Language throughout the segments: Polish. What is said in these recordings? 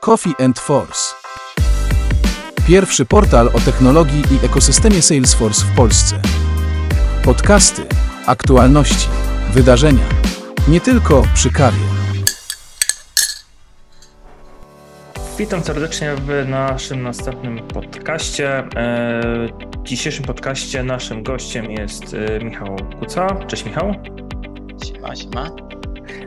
Coffee and Force. Pierwszy portal o technologii i ekosystemie Salesforce w Polsce. Podcasty, aktualności, wydarzenia. Nie tylko przy kawie. Witam serdecznie w naszym następnym podcaście. E, W dzisiejszym podcaście naszym gościem jest e, Michał Kuca. Cześć Michał. Siema, siema.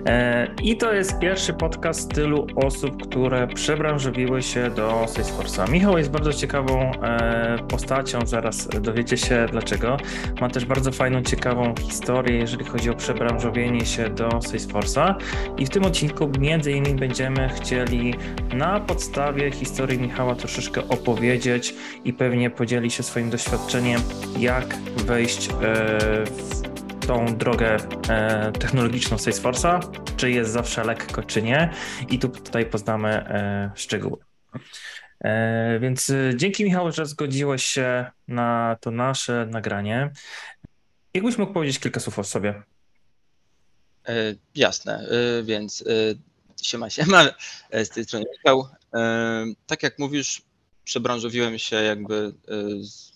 E, I to jest pierwszy podcast tylu osób, które przebranżowiły się do Salesforce'a. Michał jest bardzo ciekawą e, postacią, zaraz dowiecie się dlaczego. Ma też bardzo fajną, ciekawą historię, jeżeli chodzi o przebranżowienie się do Salesforce'a. I w tym odcinku między innymi będziemy chcieli na podstawie historii Michała troszeczkę opowiedzieć i pewnie podzieli się swoim doświadczeniem, jak wejść e, w tą drogę e, technologiczną Salesforce'a, czy jest zawsze lekko, czy nie. I tu tutaj poznamy e, szczegóły. E, więc dzięki Michał, że zgodziłeś się na to nasze nagranie. Jakbyś mógł powiedzieć kilka słów o sobie? Jasne, więc siema, siema, z tej strony Michał. Tak jak mówisz, przebranżowiłem się jakby z,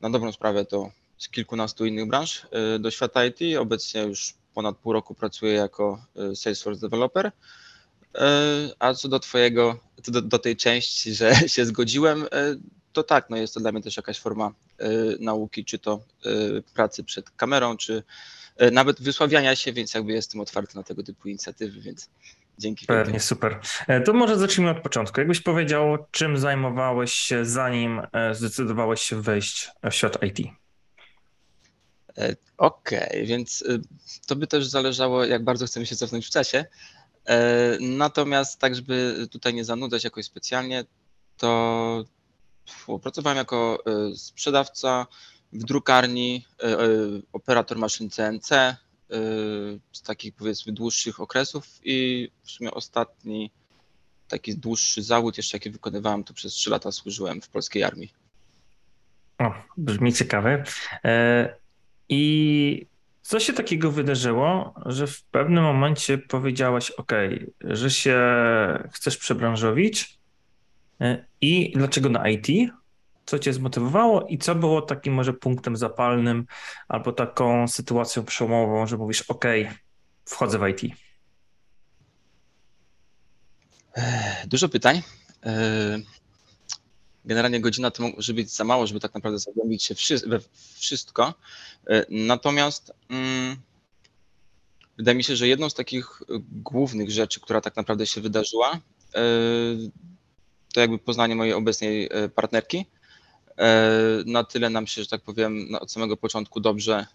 na dobrą sprawę to z kilkunastu innych branż e, do świata IT. Obecnie już ponad pół roku pracuję jako e, Salesforce Developer. E, A co do twojego, do, do tej części, że się zgodziłem, to tak, no jest to dla mnie też jakaś forma nauki, czy to pracy przed kamerą, czy nawet wysławiania się, więc jakby jestem otwarty na tego typu inicjatywy, więc dzięki. Pewnie, super. To może zacznijmy od początku. Jakbyś powiedział, czym zajmowałeś się, zanim zdecydowałeś się wejść w świat IT? E, Okej, więc y, to by też zależało, jak bardzo chcemy się cofnąć w czasie. E, Natomiast tak, żeby tutaj nie zanudzać jakoś specjalnie, to pracowałem jako y, sprzedawca w drukarni, y, operator maszyn CNC z takich powiedzmy dłuższych okresów i w sumie ostatni taki dłuższy zawód jeszcze jaki wykonywałem, to przez trzy lata służyłem w polskiej armii. O, brzmi ciekawe. E, I co się takiego wydarzyło, że w pewnym momencie powiedziałaś, OK, że się chcesz przebranżowić e, i dlaczego na IT? Co cię zmotywowało i co było takim może punktem zapalnym albo taką sytuacją przełomową, że mówisz, OK, wchodzę w IT. Dużo pytań. Generalnie godzina to może być za mało, żeby tak naprawdę zagłębić się we wszystko. E, Natomiast mm, wydaje mi się, że jedną z takich głównych rzeczy, która tak naprawdę się wydarzyła, e, to jakby poznanie mojej obecnej e, partnerki. Na tyle nam się, że tak powiem, no, od samego początku dobrze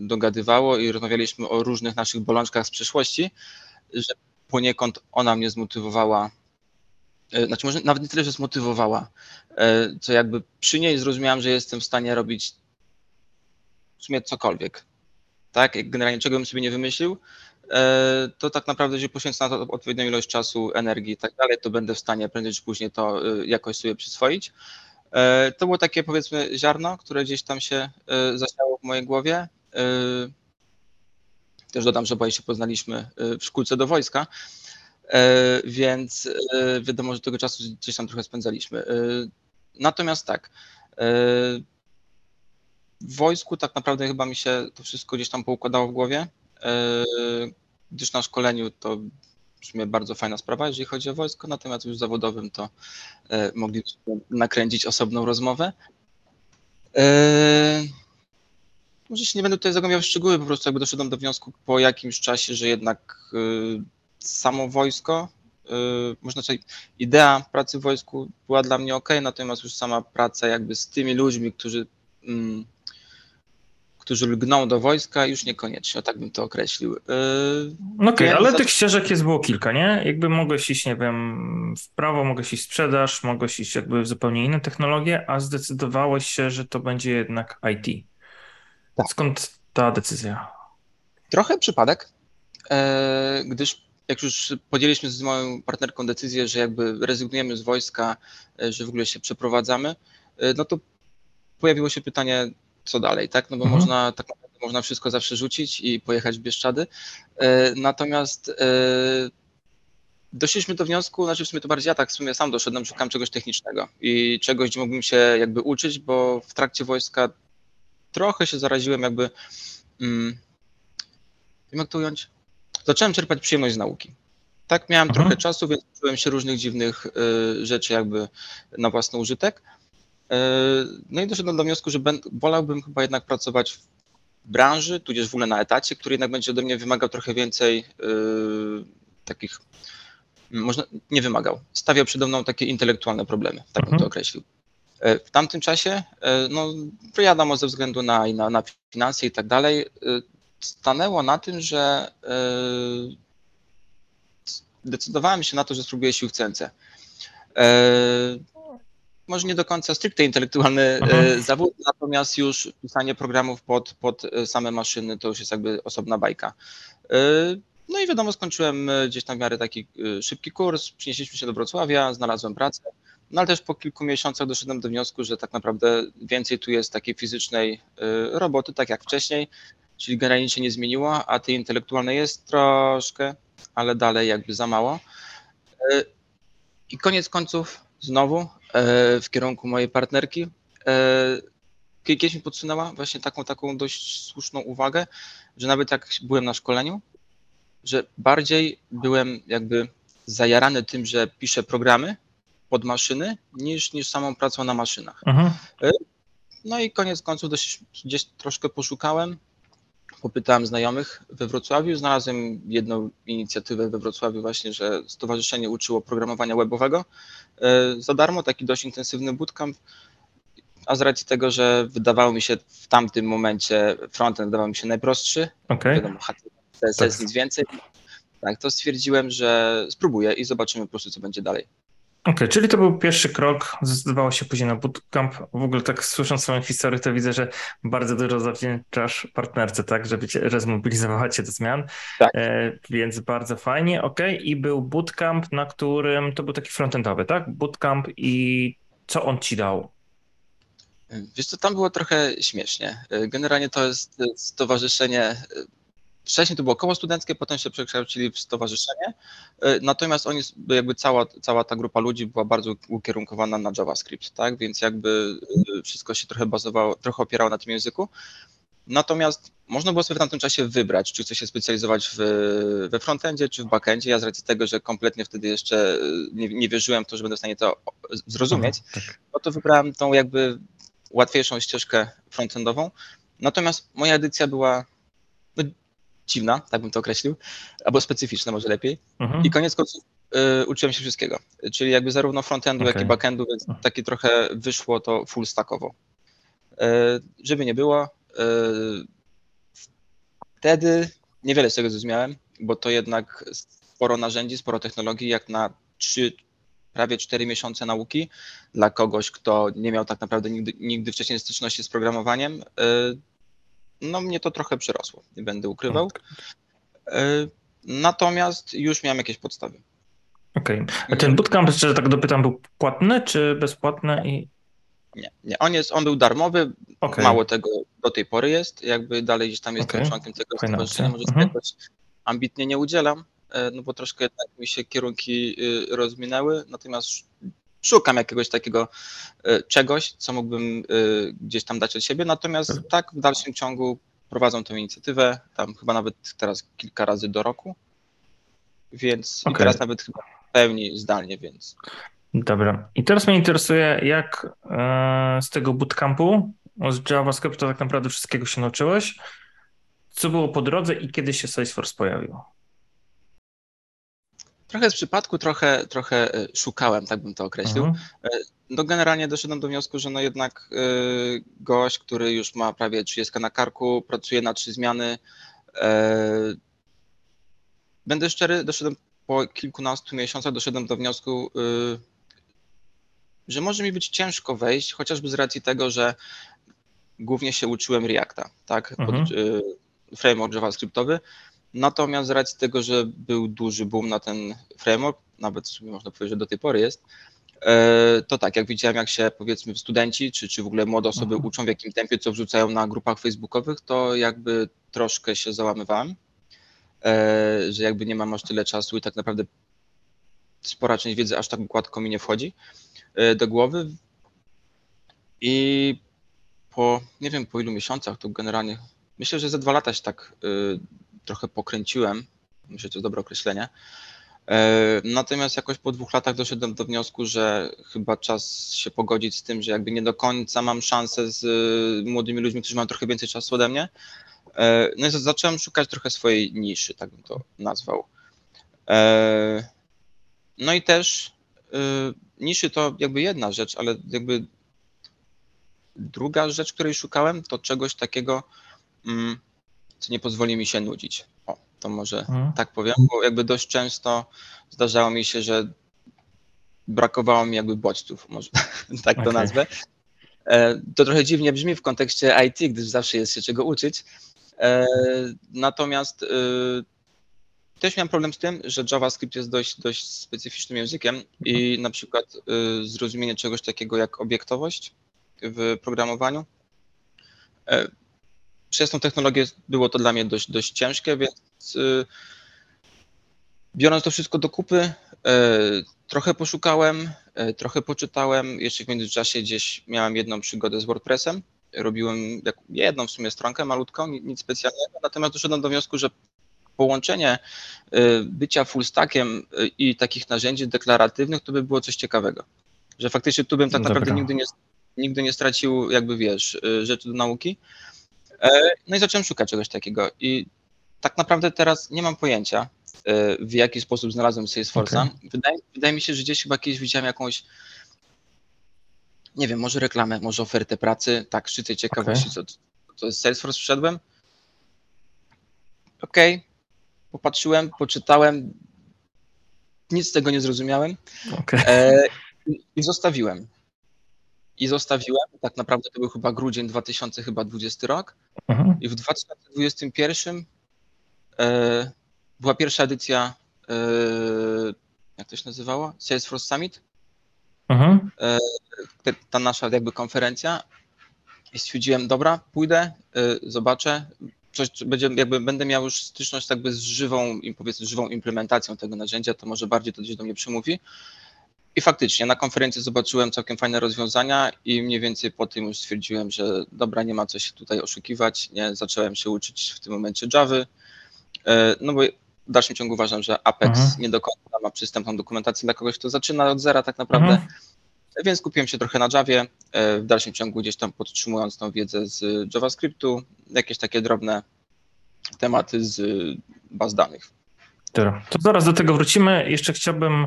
dogadywało i rozmawialiśmy o różnych naszych bolączkach z przeszłości, że poniekąd ona mnie zmotywowała Znaczy, może nawet nie tyle, że zmotywowała, e, co jakby przy niej zrozumiałem, że jestem w stanie robić w sumie cokolwiek. Tak, jak generalnie czego bym sobie nie wymyślił, e, to tak naprawdę, jeżeli poświęcę na to odpowiednią ilość czasu, energii i tak dalej, to będę w stanie prędzej czy później to e, jakoś sobie przyswoić. E, To było takie powiedzmy ziarno, które gdzieś tam się e, zasiało w mojej głowie. E, Też dodam, że obaj się poznaliśmy e, w szkółce do wojska. E, więc e, wiadomo, że tego czasu gdzieś tam trochę spędzaliśmy. E, Natomiast tak, w wojsku tak naprawdę chyba mi się to wszystko gdzieś tam poukładało w głowie, gdyż na szkoleniu to sumie bardzo fajna sprawa, jeżeli chodzi o wojsko, natomiast już zawodowym to moglibyśmy nakręcić osobną rozmowę. Może się nie będę tutaj zagłębiał w szczegóły, po prostu jakby doszedłem do wniosku po jakimś czasie, że jednak samo wojsko, y, można powiedzieć, idea pracy w wojsku była dla mnie ok, natomiast już sama praca jakby z tymi ludźmi, którzy, mm, którzy lgną do wojska, już niekoniecznie, tak bym to określił. Y, No Okej, Więc ale tych ścieżek jest było kilka, nie? Jakby mogłeś iść, nie wiem, w prawo, mogłeś iść w sprzedaż, mogłeś iść jakby w zupełnie inne technologie, a zdecydowałeś się, że to będzie jednak IT. Tak. Skąd ta decyzja? Trochę przypadek, e, gdyż jak już podjęliśmy z moją partnerką decyzję, że jakby rezygnujemy z wojska, e, że w ogóle się przeprowadzamy, e, no to pojawiło się pytanie, co dalej, tak? No bo Mhm. można tak naprawdę można wszystko zawsze rzucić i pojechać w Bieszczady. E, Natomiast doszliśmy do wniosku, znaczy w sumie to bardziej ja tak w sumie sam doszedłem, szukam czegoś technicznego i czegoś, gdzie mógłbym się jakby uczyć, bo w trakcie wojska trochę się zaraziłem jakby, mm, wiem jak to ująć, zacząłem czerpać przyjemność z nauki. Tak, miałem Mhm. trochę czasu, więc uczyłem się różnych dziwnych y, rzeczy jakby na własny użytek. Y, no i doszedłem do wniosku, że ben, wolałbym chyba jednak pracować w branży, tudzież w ogóle na etacie, który jednak będzie ode mnie wymagał trochę więcej y, takich, można, nie wymagał, stawiał przede mną takie intelektualne problemy, tak bym Mhm. to określił. E, W tamtym czasie, e, no wiadomo, ze względu na, na, na finanse i tak dalej, e, stanęło na tym, że e, zdecydowałem się na to, że spróbuję sił w CNC. E, Może nie do końca stricte intelektualny e, Mhm. zawód, natomiast już pisanie programów pod, pod same maszyny to już jest jakby osobna bajka. No i wiadomo, skończyłem gdzieś tam w miarę taki szybki kurs, przenieśliśmy się do Wrocławia, znalazłem pracę, no ale też po kilku miesiącach doszedłem do wniosku, że tak naprawdę więcej tu jest takiej fizycznej roboty, tak jak wcześniej, czyli generalnie się nie zmieniło, a tej intelektualnej jest troszkę, ale dalej jakby za mało. E, I koniec końców znowu e, w kierunku mojej partnerki e, kiedyś mi podsunęła właśnie taką, taką dość słuszną uwagę, że nawet jak byłem na szkoleniu, że bardziej byłem jakby zajarany tym, że piszę programy pod maszyny, niż, niż samą pracą na maszynach. Mhm. No i koniec końców dość, gdzieś troszkę poszukałem, popytałem znajomych we Wrocławiu, znalazłem jedną inicjatywę we Wrocławiu właśnie, że stowarzyszenie uczyło programowania webowego e, za darmo, taki dość intensywny bootcamp, a z racji tego, że wydawało mi się w tamtym momencie frontend wydawał mi się najprostszy, Okej. wiadomo, CSS, Tak. nic więcej, tak, to stwierdziłem, że spróbuję i zobaczymy po prostu, co będzie dalej. Okej, czyli to był pierwszy krok, zdecydowało się później na bootcamp. W ogóle tak słysząc swoją historię, to widzę, że bardzo dużo zawdzięczasz partnerce, tak, żeby cię, że zmobilizowała cię do zmian. Tak. E, więc bardzo fajnie, okej. I był bootcamp, na którym to był taki frontendowy, tak? Bootcamp i co on ci dał? Wiesz co, tam było trochę śmiesznie. Generalnie to jest stowarzyszenie, wcześniej to było koło studenckie, potem się przekształcili w stowarzyszenie, natomiast oni, jakby cała, cała ta grupa ludzi była bardzo ukierunkowana na JavaScript, tak, więc jakby wszystko się trochę bazowało, trochę opierało na tym języku. Natomiast można było sobie w tamtym czasie wybrać, czy chce się specjalizować w, we frontendzie, czy w backendzie. Ja z racji tego, że kompletnie wtedy jeszcze nie, nie wierzyłem w to, że będę w stanie to zrozumieć, tak. no to wybrałem tą jakby łatwiejszą ścieżkę frontendową. Natomiast moja edycja była no, dziwna, tak bym to określił, albo specyficzna może lepiej. Mhm. I koniec końców y, uczyłem się wszystkiego, czyli jakby zarówno frontendu, jak Okej. i backendu, więc takie trochę wyszło to full stackowo. Y, żeby nie było, y, wtedy niewiele z tego zrozumiałem, bo to jednak sporo narzędzi, sporo technologii, jak na prawie 4 miesiące nauki dla kogoś, kto nie miał tak naprawdę nigdy, nigdy wcześniej styczności z programowaniem, y, no mnie to trochę przyrosło, nie będę ukrywał. Y, Natomiast już miałem jakieś podstawy. Okej. A ten bootcamp, jeszcze tak dopytam, był płatny czy bezpłatny? I... Nie, nie. On, jest, on był darmowy, Okej. mało tego do tej pory jest, jakby dalej gdzieś tam jestem Okej. członkiem tego Fajna stowarzyszenia, może Mhm. ambitnie nie udzielam, e, no bo troszkę jednak mi się kierunki y, rozminęły, natomiast szukam jakiegoś takiego e, czegoś, co mógłbym y, gdzieś tam dać od siebie, natomiast Mhm. tak w dalszym ciągu prowadzą tę inicjatywę, tam chyba nawet teraz kilka razy do roku, więc i Okej. teraz nawet chyba w pełni zdalnie, więc Dobra. I teraz mnie interesuje, jak e, z tego bootcampu z JavaScriptu tak naprawdę wszystkiego się nauczyłeś? Co było po drodze i kiedy się Salesforce pojawił? Trochę z przypadku, trochę, trochę e, szukałem, tak bym to określił. Mhm. No generalnie doszedłem do wniosku, że no jednak y, gość, który już ma prawie 30 na karku, pracuje na trzy zmiany. e, Będę szczery, doszedłem po kilkunastu miesiącach, doszedłem do wniosku, że może mi być ciężko wejść, chociażby z racji tego, że głównie się uczyłem Reacta, tak, pod, Mhm. y, framework javascriptowy. Natomiast z racji tego, że był duży boom na ten framework, nawet można powiedzieć, że do tej pory jest, e, to tak, jak widziałem, jak się powiedzmy studenci, czy, czy w ogóle młode osoby Mhm. uczą w jakim tempie, co wrzucają na grupach facebookowych, to jakby troszkę się załamywałem, e, że jakby nie mam aż tyle czasu i tak naprawdę spora część wiedzy aż tak gładko mi nie wchodzi do głowy. I po, nie wiem po ilu miesiącach, to generalnie, myślę, że za dwa lata się tak trochę pokręciłem, myślę, że to dobre określenie, E, natomiast jakoś po dwóch latach doszedłem do wniosku, że chyba czas się pogodzić z tym, że jakby nie do końca mam szansę z e, młodymi ludźmi, którzy mają trochę więcej czasu ode mnie. E, no i zacząłem szukać trochę swojej niszy, tak bym to nazwał. No i też niszy to jakby jedna rzecz, ale jakby druga rzecz, której szukałem, to czegoś takiego, mm, co nie pozwoli mi się nudzić to może mhm. tak powiem, bo jakby dość często zdarzało mi się, że brakowało mi jakby bodźców, może tak to okay. nazwę. E, to trochę dziwnie brzmi w kontekście IT, gdyż zawsze jest się czego uczyć. E, natomiast e, też miałem problem z tym, że JavaScript jest dość, dość specyficznym językiem i mhm. na przykład zrozumienie czegoś takiego jak obiektowość w programowaniu przez tą technologię było to dla mnie dość, dość ciężkie, więc y, biorąc to wszystko do kupy, y, trochę poszukałem, y, trochę poczytałem. Jeszcze w międzyczasie gdzieś miałem jedną przygodę z WordPressem. Robiłem jedną w sumie stronkę malutką, nic specjalnego, natomiast doszedłem do wniosku, że połączenie bycia full stackiem i takich narzędzi deklaratywnych to by było coś ciekawego. Że faktycznie tu bym tak naprawdę nigdy nie, nigdy nie stracił, jakby wiesz, rzeczy do nauki. E, no i zacząłem szukać czegoś takiego i tak naprawdę teraz nie mam pojęcia, e, w jaki sposób znalazłem Salesforce'a. Okay. Wydaje, wydaje mi się, że gdzieś chyba kiedyś widziałem jakąś, nie wiem, może reklamę, może ofertę pracy, tak, szczycę ciekawości, okay. co to jest Salesforce, wszedłem. Okej, okay. popatrzyłem, poczytałem, nic z tego nie zrozumiałem okay. e, i zostawiłem i zostawiłem. Tak naprawdę to był chyba grudzień 2020 rok. Mhm. I w 2021 e, była pierwsza edycja, e, jak to się nazywało? Salesforce Summit. Mhm. E, ta nasza jakby konferencja. I stwierdziłem, dobra, pójdę, e, zobaczę. Coś, będzie, jakby będę miał już styczność jakby z żywą, powiedzmy, żywą implementacją tego narzędzia, to może bardziej to gdzieś do mnie przemówi. I faktycznie na konferencji zobaczyłem całkiem fajne rozwiązania i mniej więcej po tym już stwierdziłem, że dobra, nie ma co się tutaj oszukiwać. Nie, zacząłem się uczyć w tym momencie Java. E, no bo w dalszym ciągu uważam, że Apex mhm. nie do końca ma przystępną dokumentację dla kogoś, kto zaczyna od zera tak naprawdę. Mhm. Więc kupiłem się trochę na Javie, e, w dalszym ciągu gdzieś tam podtrzymując tą wiedzę z JavaScriptu, jakieś takie drobne tematy z baz danych. To zaraz do tego wrócimy. Jeszcze chciałbym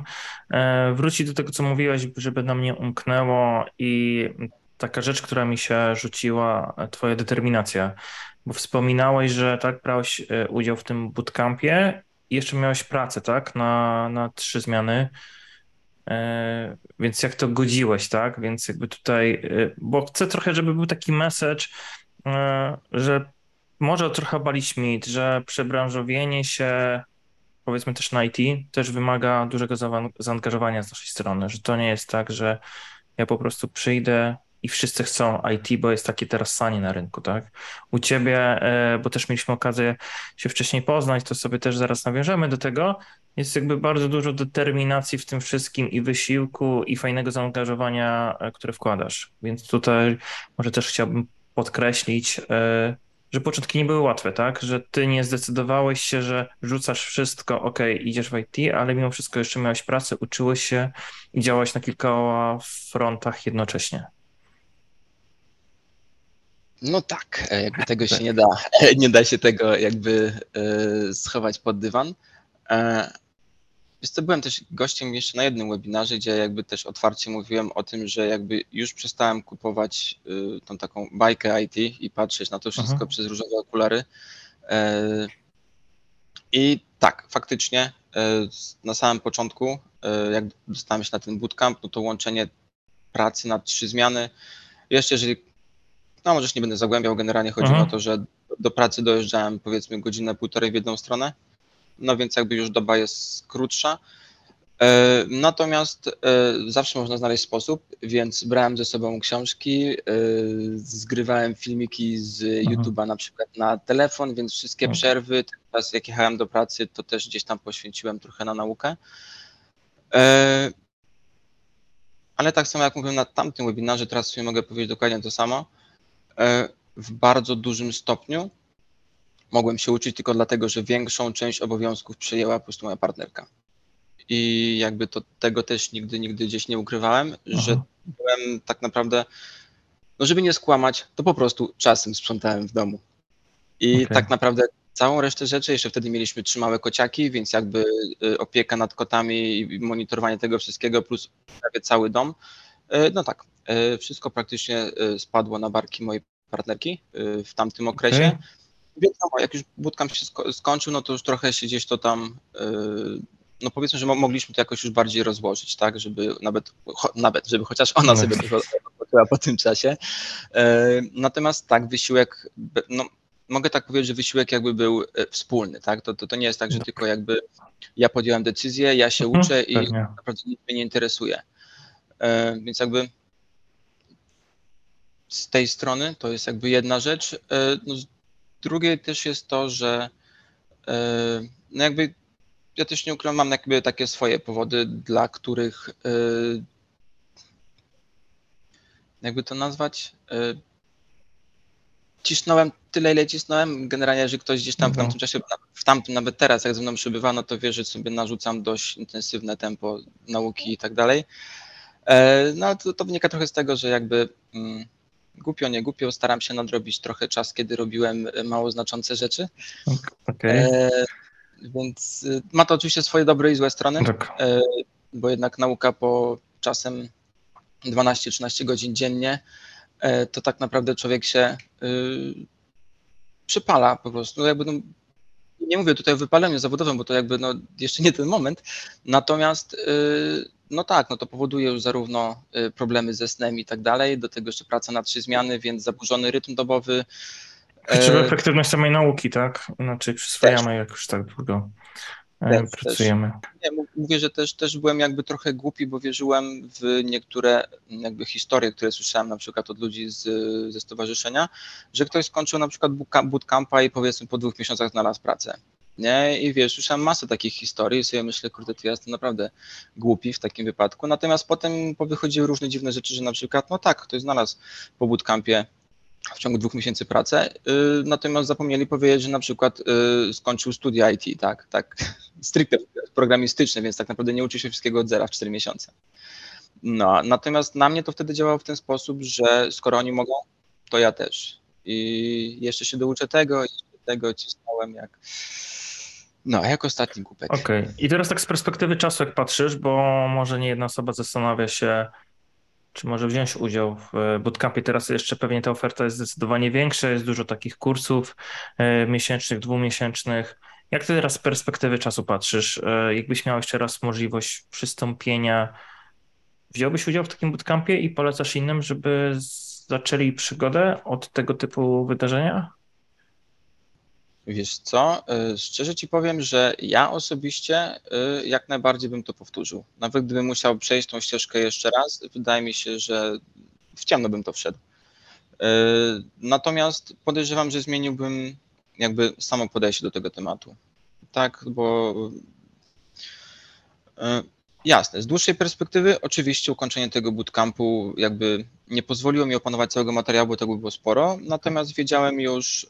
e, wrócić do tego, co mówiłeś, żeby nam nie umknęło i taka rzecz, która mi się rzuciła, twoja determinacja, bo wspominałeś, że tak, brałeś e, udział w tym bootcampie. I jeszcze miałeś pracę, tak, na, na trzy zmiany, e, więc jak to godziłeś, tak, więc jakby tutaj, bo chcę trochę, żeby był taki message, że może trochę bali śmit, że przebranżowienie się powiedzmy też na IT, też wymaga dużego zaangażowania z naszej strony, że to nie jest tak, że ja po prostu przyjdę i wszyscy chcą IT, bo jest takie teraz sanie na rynku, tak? U ciebie, e, bo też mieliśmy okazję się wcześniej poznać, to sobie też zaraz nawiążemy do tego, jest jakby bardzo dużo determinacji w tym wszystkim i wysiłku i fajnego zaangażowania, e, które wkładasz. Więc tutaj może też chciałbym podkreślić, e, że początki nie były łatwe, tak? Że ty nie zdecydowałeś się, że rzucasz wszystko, ok, idziesz w IT, ale mimo wszystko jeszcze miałeś pracę, uczyłeś się i działałeś na kilka frontach jednocześnie. No tak, e, jakby tego się nie da, nie da się tego jakby e, schować pod dywan. Wiesz co, byłem też gościem jeszcze na jednym webinarze, gdzie jakby też otwarcie mówiłem o tym, że jakby już przestałem kupować y, tą taką bajkę IT i patrzeć na to wszystko Aha. przez różowe okulary. E, I tak, faktycznie e, na samym początku, e, jak dostałem się na ten bootcamp, no to łączenie pracy na trzy zmiany, jeszcze jeżeli, no może nie będę zagłębiał, generalnie chodzi Aha. o to, że do pracy dojeżdżałem powiedzmy godzinę, półtorej w jedną stronę, no więc jakby już doba jest krótsza. E, natomiast e, zawsze można znaleźć sposób, więc brałem ze sobą książki, e, zgrywałem filmiki z. YouTube'a na przykład na telefon, więc wszystkie mhm. przerwy, teraz jak jechałem do pracy, to też gdzieś tam poświęciłem trochę na naukę. Ale tak samo jak mówiłem na tamtym webinarze, teraz sobie mogę powiedzieć dokładnie to samo. W bardzo dużym stopniu mogłem się uczyć tylko dlatego, że większą część obowiązków przejęła po prostu moja partnerka. I jakby to tego też nigdy, nigdy gdzieś nie ukrywałem, Aha. że byłem tak naprawdę, no żeby nie skłamać, to po prostu czasem sprzątałem w domu. I Okej. tak naprawdę całą resztę rzeczy, jeszcze wtedy mieliśmy trzy małe kociaki, więc jakby y, opieka nad kotami i monitorowanie tego wszystkiego, plus prawie cały dom. Y, No tak, y, wszystko praktycznie spadło na barki mojej partnerki w tamtym okresie. Okej. Wiadomo, jak już bootcamp się sko- skończył, no to już trochę się gdzieś to tam, y, no powiedzmy, że mo- mogliśmy to jakoś już bardziej rozłożyć, tak, żeby nawet, nawet żeby chociaż ona No. sobie odpoczęła po tym czasie. E, Natomiast tak, wysiłek, no mogę tak powiedzieć, że wysiłek jakby był e, wspólny, tak, to, to, to nie jest tak, że tylko jakby ja podjąłem decyzję, ja się Mhm, uczę i pewnie. naprawdę nic mnie nie interesuje. E, Więc jakby z tej strony to jest jakby jedna rzecz. E, No z drugiej też jest to, że e, no jakby ja też nie ukrywam, mam jakby takie swoje powody, dla których e, jakby to nazwać, e, cisnąłem tyle, ile cisnąłem. Generalnie, że ktoś gdzieś tam w Mhm. tamtym czasie, w tamtym nawet teraz, jak ze mną przebywa, no to wie, że sobie narzucam dość intensywne tempo nauki i tak dalej. No to, to wynika trochę z tego, że jakby mm, głupio, nie głupio, staram się nadrobić trochę czas, kiedy robiłem e, mało znaczące rzeczy. Okej. E, Więc y, ma to oczywiście swoje dobre i złe strony, Tak. e, bo jednak nauka po czasem 12-13 godzin dziennie, e, to tak naprawdę człowiek się y, przypala po prostu. No jakby, no, nie mówię tutaj o wypaleniu zawodowym, bo to jakby no, jeszcze nie ten moment. Natomiast y, no tak, no to powoduje już zarówno y, problemy ze snem i tak dalej, do tego jeszcze praca na trzy zmiany, więc zaburzony rytm dobowy. Czy E, efektywność samej nauki, tak? Inaczej przyswajamy, jak już tak długo e, Też, pracujemy. Nie, mów- mówię, że też, też byłem jakby trochę głupi, bo wierzyłem w niektóre jakby historie, które słyszałem na przykład od ludzi z, ze stowarzyszenia, że ktoś skończył na przykład bootcamp- bootcampa i powiedzmy po dwóch miesiącach znalazł pracę. Nie? I wiesz, słyszałem masę takich historii i sobie myślę, kurde, to ja jestem naprawdę głupi w takim wypadku. Natomiast potem powychodziły różne dziwne rzeczy, że na przykład, no tak, ktoś znalazł po bootcampie w ciągu dwóch miesięcy pracę, yy, natomiast zapomnieli powiedzieć, że na przykład yy, skończył studia IT, tak, tak, stricte programistyczne, więc tak naprawdę nie uczy się wszystkiego od zera w 4 miesiące. No, natomiast na mnie to wtedy działało w ten sposób, że skoro oni mogą, to ja też. I jeszcze się douczę tego i tego cisnąłem jak, no, jak ostatni głupek. Okej. I teraz tak z perspektywy czasu, jak patrzysz, bo może nie jedna osoba zastanawia się, czy może wziąć udział w bootcampie. Teraz jeszcze pewnie ta oferta jest zdecydowanie większa, jest dużo takich kursów e, miesięcznych, dwumiesięcznych. Jak ty teraz z perspektywy czasu patrzysz? E, Jakbyś miał jeszcze raz możliwość przystąpienia, wziąłbyś udział w takim bootcampie i polecasz innym, żeby zaczęli przygodę od tego typu wydarzenia? Wiesz co, y, szczerze ci powiem, że ja osobiście y, jak najbardziej bym to powtórzył. Nawet gdybym musiał przejść tą ścieżkę jeszcze raz, wydaje mi się, że w ciemno bym to wszedł. Y, Natomiast podejrzewam, że zmieniłbym jakby samo podejście do tego tematu. Tak, bo jasne, z dłuższej perspektywy oczywiście ukończenie tego bootcampu jakby nie pozwoliło mi opanować całego materiału, bo tego było sporo, natomiast wiedziałem już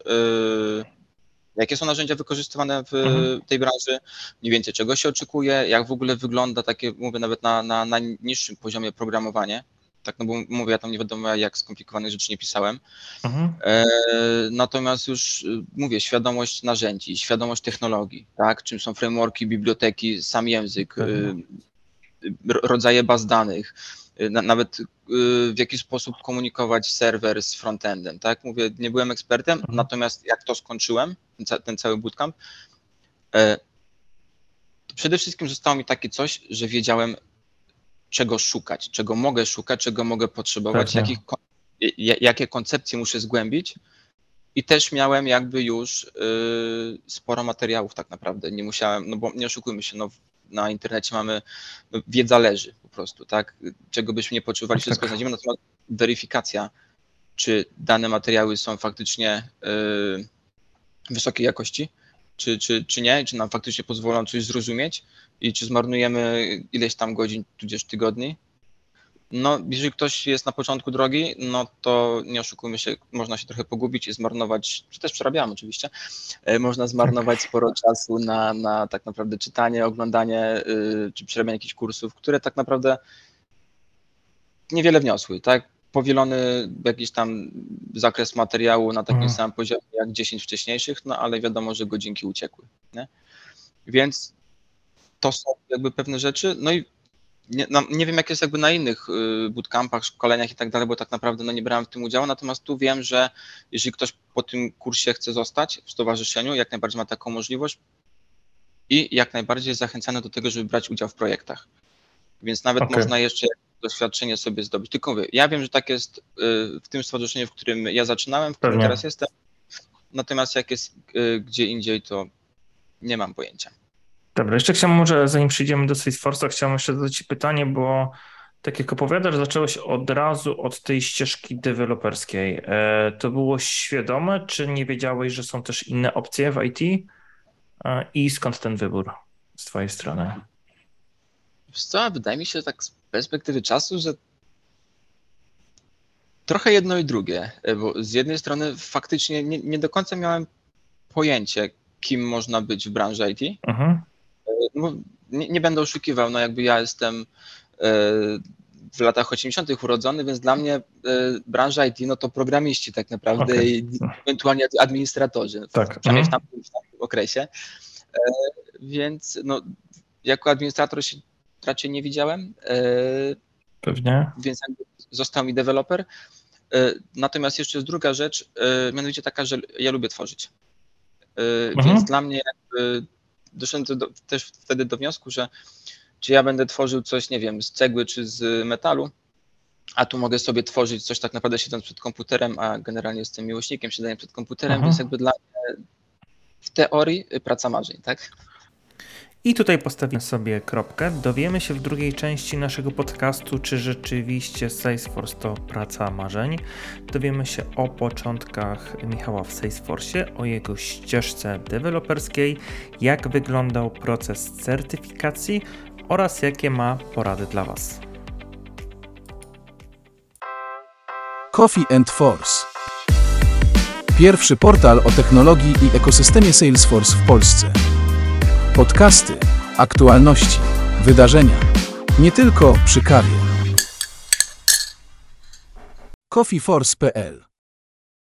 jakie są narzędzia wykorzystywane w Mhm. tej branży, mniej więcej czego się oczekuje, jak w ogóle wygląda takie, mówię nawet na, na, na niższym poziomie programowanie. Tak, no bo mówię, ja tam nie wiadomo jak skomplikowanych rzeczy nie pisałem. Mhm. E, natomiast już y, mówię, świadomość narzędzi, świadomość technologii, tak? Czym są frameworki, biblioteki, sam język, Mhm. r- rodzaje baz danych, nawet y, w jaki sposób komunikować serwer z frontendem, tak? Mówię, nie byłem ekspertem, Mhm. natomiast jak to skończyłem, ten, ca- ten cały bootcamp, e, przede wszystkim zostało mi takie coś, że wiedziałem, czego szukać, czego mogę szukać, czego mogę potrzebować, jakich, jakie koncepcje muszę zgłębić. I też miałem jakby już y, sporo materiałów tak naprawdę. Nie musiałem, no bo nie oszukujmy się, no, na internecie mamy, no, wiedza leży po prostu, tak? Czego byśmy nie potrzebowali, wszystko tak. znajdziemy, natomiast weryfikacja, czy dane materiały są faktycznie y, wysokiej jakości, czy, czy, czy nie, czy nam faktycznie pozwolą coś zrozumieć i czy zmarnujemy ileś tam godzin, tudzież tygodni. No, jeżeli ktoś jest na początku drogi, no to nie oszukujmy się, można się trochę pogubić i zmarnować, czy też przerabiamy oczywiście, e, można zmarnować sporo czasu na, na tak naprawdę czytanie, oglądanie, yy, czy przerabianie jakichś kursów, które tak naprawdę niewiele wniosły, tak? Powielony jakiś tam zakres materiału na takim Mhm. samym poziomie jak 10 wcześniejszych, no ale wiadomo, że godzinki uciekły, nie? Więc to są jakby pewne rzeczy, no i nie, no, nie wiem, jak jest jakby na innych y, bootcampach, szkoleniach i tak dalej, bo tak naprawdę no, nie brałem w tym udziału, natomiast tu wiem, że jeżeli ktoś po tym kursie chce zostać w stowarzyszeniu, jak najbardziej ma taką możliwość i jak najbardziej jest zachęcany do tego, żeby brać udział w projektach. Więc nawet Okej. można jeszcze doświadczenie sobie zdobyć. Tylko mówię, ja wiem, że tak jest y, w tym stowarzyszeniu, w którym ja zaczynałem, w którym Pewnie. teraz jestem, natomiast jak jest y, gdzie indziej, to nie mam pojęcia. Dobra, jeszcze chciałem może, zanim przejdziemy do Salesforce'a, chciałem jeszcze zadać Ci pytanie, bo tak jak opowiadasz, zacząłeś od razu od tej ścieżki deweloperskiej. E, To było świadome, czy nie wiedziałeś, że są też inne opcje w IT? E, I skąd ten wybór z Twojej strony? Wiesz co, wydaje mi się tak z perspektywy czasu, że trochę jedno i drugie, e, bo z jednej strony faktycznie nie, nie do końca miałem pojęcie, kim można być w branży IT. Mhm. No, nie, nie będę oszukiwał, no jakby ja jestem e, w latach 80. urodzony, więc dla mnie e, branża IT no to programiści tak naprawdę Okej. i ewentualnie administratorzy, Tak. w Mhm. tamtym, w tamtym okresie. E, więc no, jako administrator się raczej nie widziałem. Pewnie. więc został mi deweloper. Natomiast jeszcze jest druga rzecz, mianowicie taka, że ja lubię tworzyć. Mhm. Więc dla mnie doszedłem do, też wtedy do wniosku, że czy ja będę tworzył coś, nie wiem, z cegły czy z metalu, a tu mogę sobie tworzyć coś tak naprawdę siedząc przed komputerem, a generalnie jestem miłośnikiem siedzenia przed komputerem, Mhm. więc jakby dla mnie w teorii praca marzeń, tak? I tutaj postawimy sobie kropkę. Dowiemy się w drugiej części naszego podcastu, czy rzeczywiście Salesforce to praca marzeń. Dowiemy się o początkach Michała w Salesforce, o jego ścieżce deweloperskiej, jak wyglądał proces certyfikacji oraz jakie ma porady dla Was. Coffee and Force. Pierwszy portal o technologii i ekosystemie Salesforce w Polsce. Podcasty, aktualności, wydarzenia. Nie tylko przy kawie. coffeeforce.pl